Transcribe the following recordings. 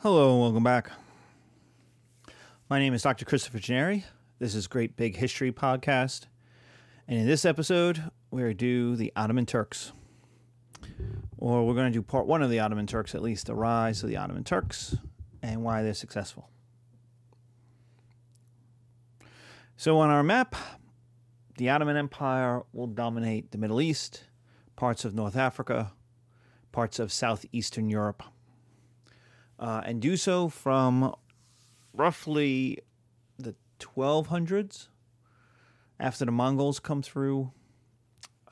Hello and welcome back. My name is Dr. Christopher Gennari. This is Great Big History Podcast. And in this episode, we're going to do the Ottoman Turks. Or we're going to do part one of the Ottoman Turks, at least the rise of the Ottoman Turks and why they're successful. So on our map, the Ottoman Empire will dominate the Middle East, parts of North Africa, parts of southeastern Europe, uh, and do so from roughly the 1200s after the Mongols come through.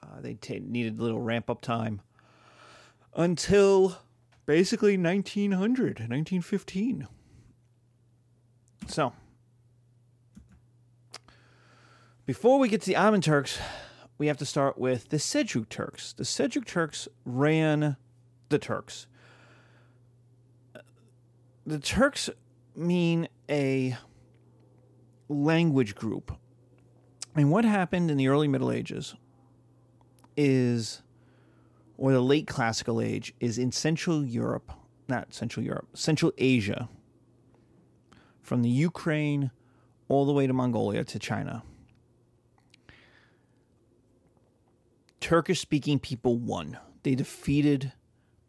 Uh, they t- needed a little ramp up time until basically 1900, 1915. So, before we get to the Ottoman Turks, we have to start with the Seljuk Turks. The Seljuk Turks ran the Turks. The Turks mean a language group. And what happened in the early Middle Ages is, or the late Classical Age, is in Central Europe, not Central Europe, Central Asia, from the Ukraine all the way to Mongolia to China. Turkish speaking people won. They defeated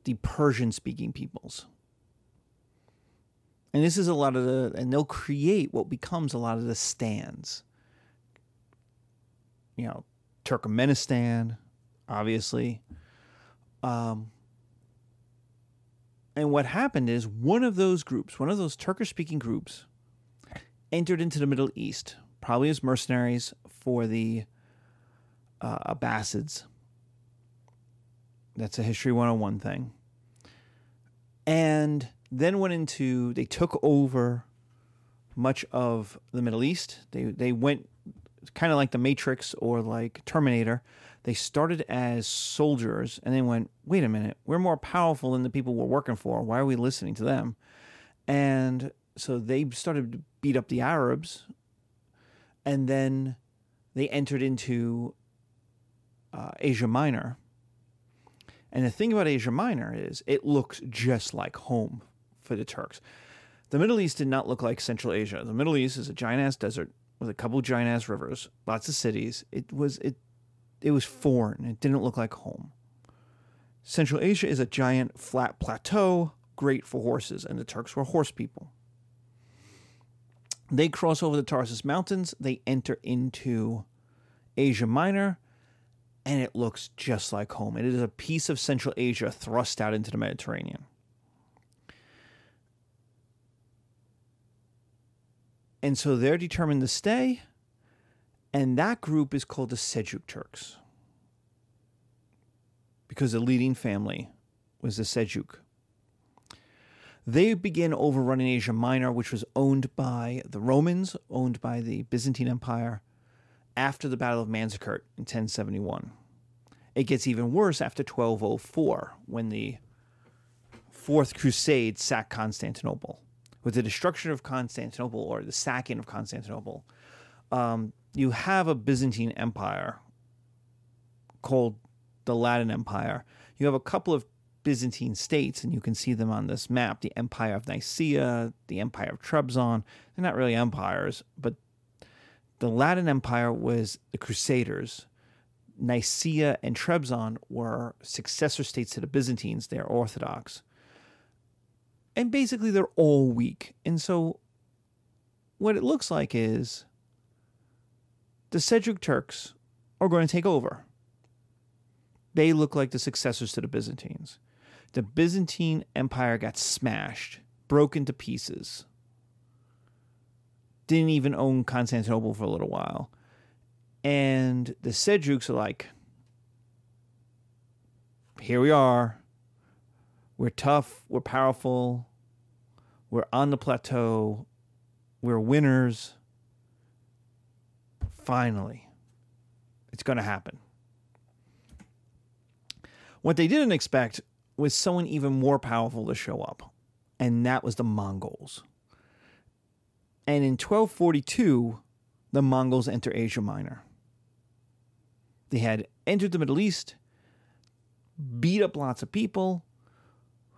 the Persian speaking peoples. And this is a lot of the, and they'll create what becomes a lot of the stands. You know, Turkmenistan, obviously. Um, and what happened is one of those groups, one of those Turkish speaking groups, entered into the Middle East, probably as mercenaries for the uh, Abbasids. That's a History 101 thing. And then went into, they took over much of the Middle East. They, they went kind of like the Matrix or like Terminator. They started as soldiers and then went, wait a minute, we're more powerful than the people we're working for. Why are we listening to them? And so they started to beat up the Arabs. And then they entered into uh, Asia Minor. And the thing about Asia Minor is it looks just like home for the Turks. The Middle East did not look like Central Asia. The Middle East is a giant ass desert with a couple giant ass rivers, lots of cities. It was it it was foreign. It didn't look like home. Central Asia is a giant flat plateau, great for horses, and the Turks were horse people. They cross over the Taurus Mountains, they enter into Asia Minor, and it looks just like home. It is a piece of Central Asia thrust out into the Mediterranean. And so they're determined to stay, and that group is called the Seljuk Turks because the leading family was the Seljuk. They began overrunning Asia Minor, which was owned by the Romans, owned by the Byzantine Empire, after the Battle of Manzikert in 1071. It gets even worse after 1204, when the Fourth Crusade sacked Constantinople. With the destruction of Constantinople, or the sacking of Constantinople, um, you have a Byzantine Empire called the Latin Empire. You have a couple of Byzantine states, and you can see them on this map the Empire of Nicaea, the Empire of Trebizond. They're not really empires, but the Latin Empire was the Crusaders. Nicaea and Trebizond were successor states to the Byzantines. They're Orthodox. And basically, they're all weak. And so, what it looks like is the Seljuk Turks are going to take over. They look like the successors to the Byzantines. The Byzantine Empire got smashed, broken to pieces didn't even own Constantinople for a little while. And the Seljuks are like, here we are. We're tough. We're powerful. We're on the plateau. We're winners. Finally, it's going to happen. What they didn't expect was someone even more powerful to show up, and that was the Mongols. And in 1242, the Mongols enter Asia Minor. They had entered the Middle East, beat up lots of people,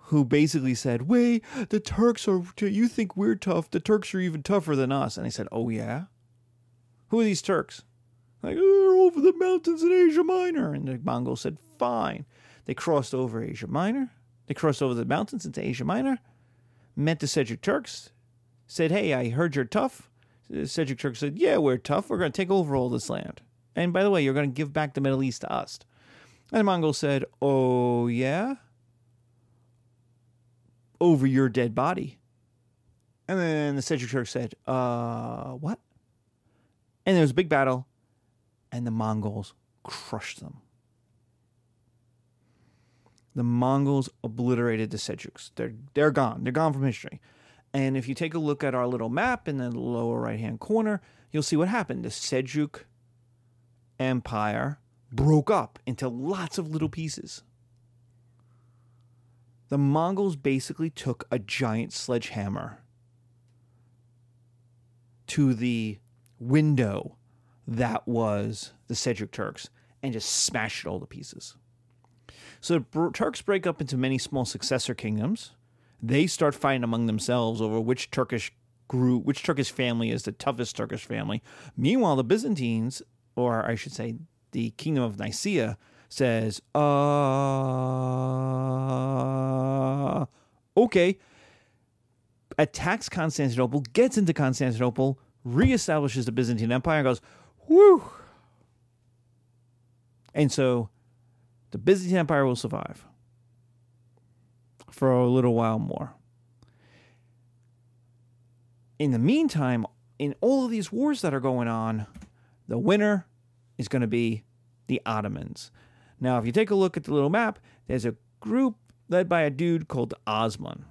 who basically said, Wait, the Turks are, you think we're tough. The Turks are even tougher than us. And I said, Oh, yeah? Who are these Turks? Like, they're over the mountains in Asia Minor. And the Mongols said, Fine. They crossed over Asia Minor. They crossed over the mountains into Asia Minor, met the Seljuk Turks, said, Hey, I heard you're tough. The Seljuk Turks said, Yeah, we're tough. We're going to take over all this land. And by the way, you're going to give back the Middle East to us. And the Mongols said, Oh, yeah? Over your dead body. And then the Seljuk Turks said, Uh, what? And there was a big battle, and the Mongols crushed them. The Mongols obliterated the Seljuks. They're, they're gone. They're gone from history. And if you take a look at our little map in the lower right hand corner, you'll see what happened. The Seljuk Empire broke up into lots of little pieces. The Mongols basically took a giant sledgehammer to the window that was the Seljuk Turks and just smashed it all to pieces. So the Turks break up into many small successor kingdoms. They start fighting among themselves over which Turkish group, which Turkish family is the toughest Turkish family. Meanwhile, the Byzantines, or I should say, the Kingdom of Nicaea, says, "Uh, okay." Attacks Constantinople, gets into Constantinople, reestablishes the Byzantine Empire, and goes, "Whew." And so the Byzantine Empire will survive for a little while more. In the meantime, in all of these wars that are going on, the winner is going to be the Ottomans. Now, if you take a look at the little map, there's a group led by a dude called Osman.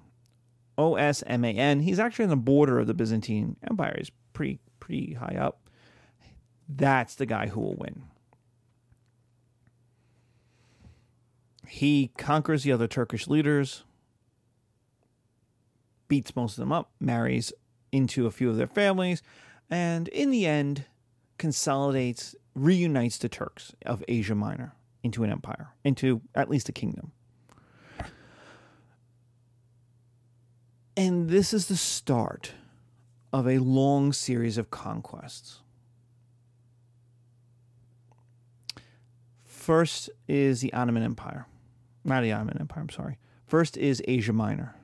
O S M A N. He's actually on the border of the Byzantine Empire. He's pretty pretty high up. That's the guy who will win. He conquers the other Turkish leaders, beats most of them up, marries into a few of their families, and in the end, consolidates, reunites the Turks of Asia Minor into an empire, into at least a kingdom. And this is the start of a long series of conquests. First is the Ottoman Empire. Not the Ottoman Empire, I'm sorry. First is Asia Minor.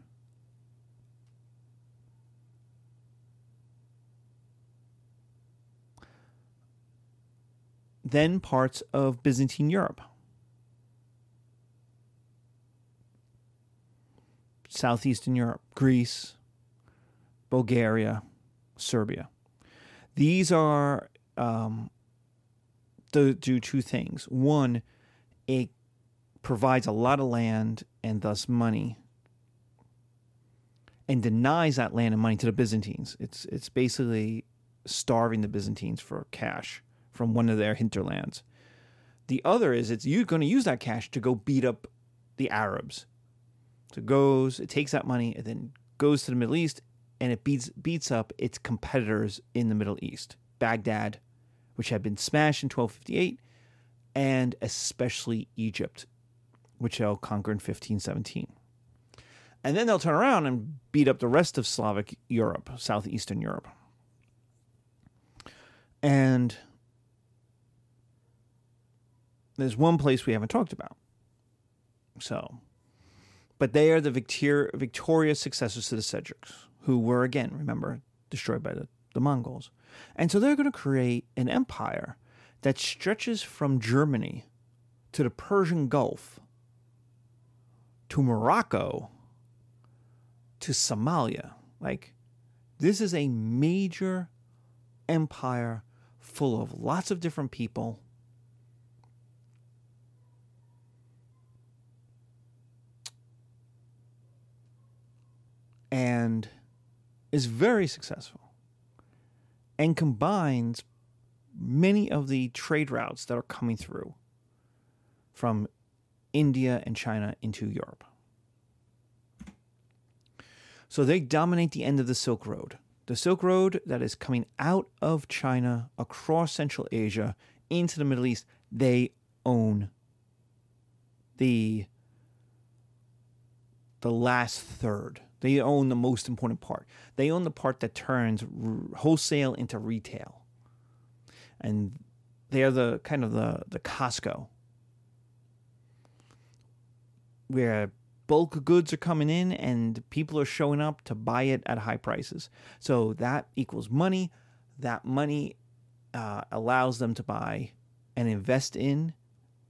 Then parts of Byzantine Europe. Southeastern Europe, Greece, Bulgaria, Serbia. These are um, to do two things. One, it provides a lot of land and thus money and denies that land and money to the Byzantines. It's it's basically starving the Byzantines for cash from one of their hinterlands. The other is it's you going to use that cash to go beat up the Arabs. So it goes, it takes that money, and then goes to the Middle East, and it beats beats up its competitors in the Middle East, Baghdad, which had been smashed in 1258, and especially Egypt, which they'll conquer in 1517. And then they'll turn around and beat up the rest of Slavic Europe, southeastern Europe. And there's one place we haven't talked about. So, but they are the victor- victorious successors to the Seljuks, who were, again, remember, destroyed by the, the Mongols. And so they're going to create an empire that stretches from Germany to the Persian Gulf to Morocco to Somalia. Like, this is a major empire full of lots of different people. And is very successful and combines many of the trade routes that are coming through from India and China into Europe. So they dominate the end of the Silk Road. The Silk Road that is coming out of China across Central Asia into the Middle East, they own the the last third. They own the most important part. They own the part that turns r- wholesale into retail. And they are the kind of the, the Costco where bulk goods are coming in and people are showing up to buy it at high prices. So that equals money. That money uh, allows them to buy and invest in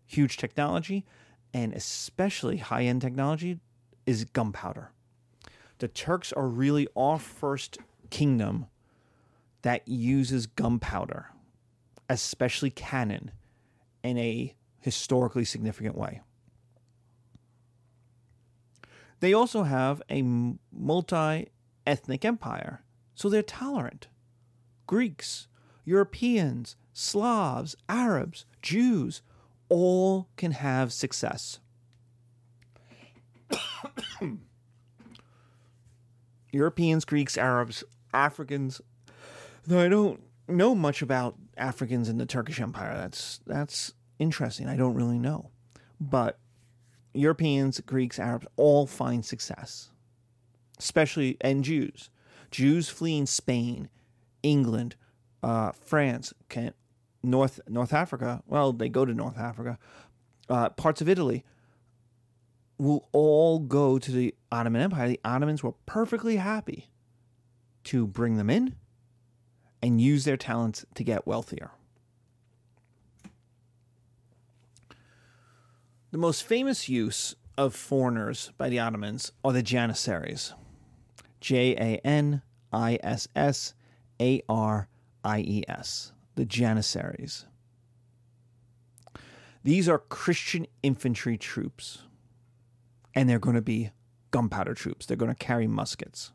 huge technology and especially high end technology is gunpowder. The Turks are really our first kingdom that uses gunpowder, especially cannon, in a historically significant way. They also have a multi ethnic empire, so they're tolerant. Greeks, Europeans, Slavs, Arabs, Jews, all can have success. Europeans, Greeks, Arabs, Africans. Though I don't know much about Africans in the Turkish Empire. That's that's interesting. I don't really know. But Europeans, Greeks, Arabs all find success. Especially and Jews. Jews fleeing Spain, England, uh, France, North North Africa. Well, they go to North Africa. Uh, parts of Italy will all go to the Ottoman Empire. The Ottomans were perfectly happy to bring them in and use their talents to get wealthier. The most famous use of foreigners by the Ottomans are the Janissaries. J A N I S S A R I E S. The Janissaries. These are Christian infantry troops and they're going to be gunpowder troops. They're going to carry muskets.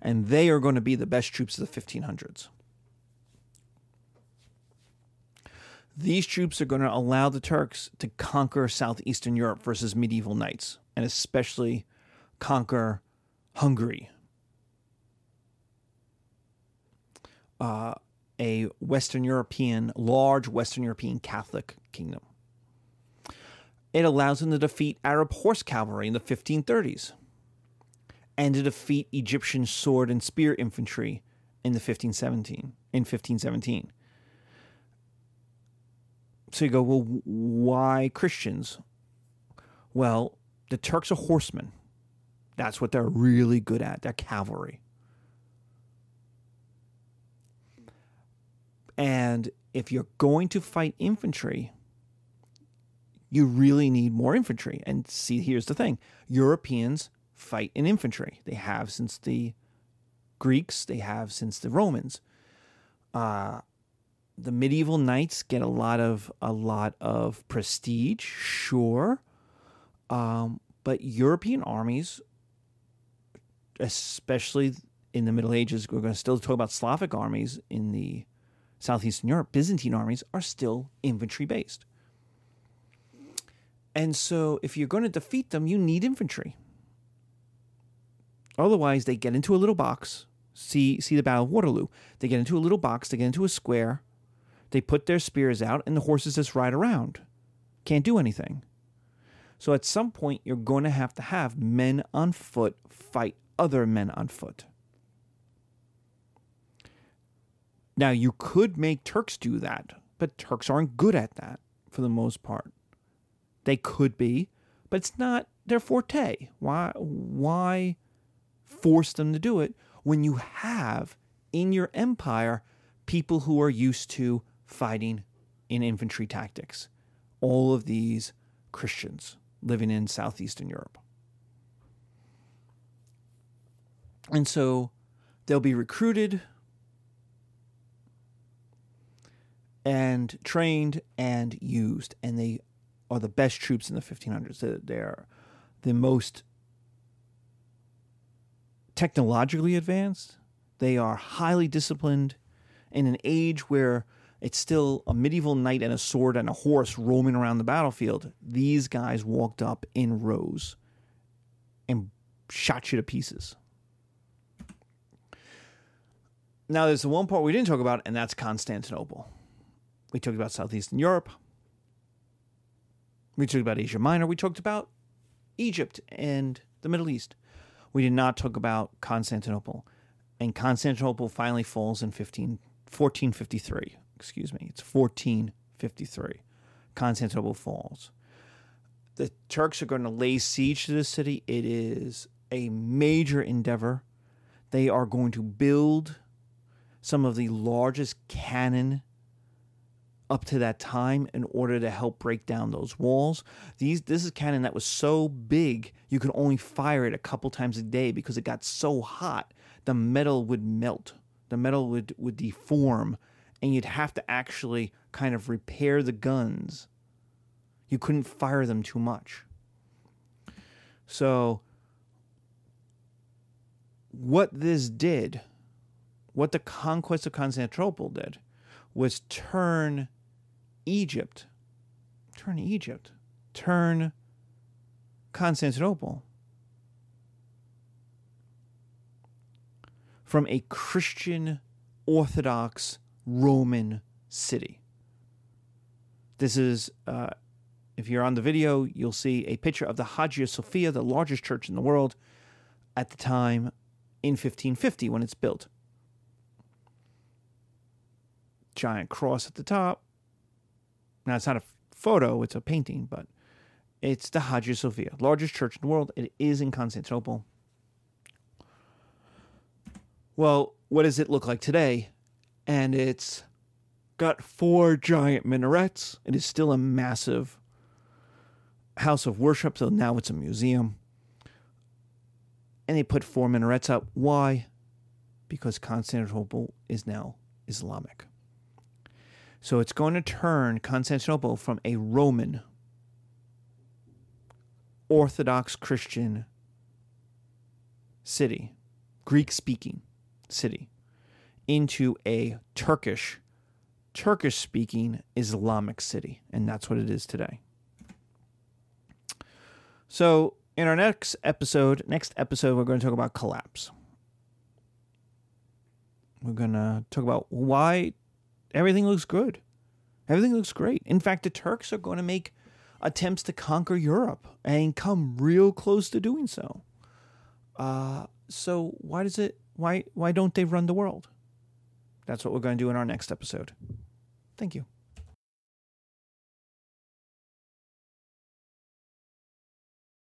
And they are going to be the best troops of the 1500s. These troops are going to allow the Turks to conquer southeastern Europe versus medieval knights, and especially conquer Hungary, uh, a Western European, large Western European Catholic kingdom. It allows them to defeat Arab horse cavalry in the 1530s and to defeat Egyptian sword and spear infantry in the 1517 in 1517. So you go, well, why Christians? Well, the Turks are horsemen. That's what they're really good at. They're cavalry. And if you're going to fight infantry, you really need more infantry. And see, here's the thing Europeans fight in infantry. They have since the Greeks, they have since the Romans. Uh, the medieval knights get a lot of a lot of prestige, sure, um, but European armies, especially in the Middle Ages, we're going to still talk about Slavic armies in the southeastern Europe. Byzantine armies are still infantry based. And so, if you're going to defeat them, you need infantry. Otherwise, they get into a little box. See, see the Battle of Waterloo. They get into a little box. They get into a square. They put their spears out, and the horses just ride around. Can't do anything. So, at some point, you're going to have to have men on foot fight other men on foot. Now, you could make Turks do that, but Turks aren't good at that for the most part. They could be, but it's not their forte. Why why force them to do it when you have in your empire people who are used to fighting in infantry tactics? All of these Christians living in southeastern Europe. And so they'll be recruited and trained and used, and they are the best troops in the 1500s. They're the most technologically advanced. They are highly disciplined in an age where it's still a medieval knight and a sword and a horse roaming around the battlefield. These guys walked up in rows and shot you to pieces. Now, there's the one part we didn't talk about, and that's Constantinople. We talked about Southeastern Europe. We talked about Asia Minor. We talked about Egypt and the Middle East. We did not talk about Constantinople. And Constantinople finally falls in 15, 1453. Excuse me. It's 1453. Constantinople falls. The Turks are going to lay siege to the city. It is a major endeavor. They are going to build some of the largest cannon up to that time in order to help break down those walls. These this is cannon that was so big you could only fire it a couple times a day because it got so hot the metal would melt. The metal would would deform and you'd have to actually kind of repair the guns. You couldn't fire them too much. So what this did, what the conquest of Constantinople did, was turn Egypt, turn Egypt, turn Constantinople from a Christian Orthodox Roman city. This is, uh, if you're on the video, you'll see a picture of the Hagia Sophia, the largest church in the world at the time in 1550 when it's built. Giant cross at the top. Now, it's not a photo, it's a painting, but it's the Hagia Sophia, largest church in the world. It is in Constantinople. Well, what does it look like today? And it's got four giant minarets. It is still a massive house of worship, so now it's a museum. And they put four minarets up. Why? Because Constantinople is now Islamic. So it's going to turn Constantinople from a Roman, Orthodox Christian city, Greek speaking city, into a Turkish, Turkish speaking Islamic city. And that's what it is today. So, in our next episode, next episode, we're going to talk about collapse. We're going to talk about why everything looks good. Everything looks great. In fact, the Turks are going to make attempts to conquer Europe and come real close to doing so. Uh, so why does it? Why why don't they run the world? That's what we're going to do in our next episode. Thank you.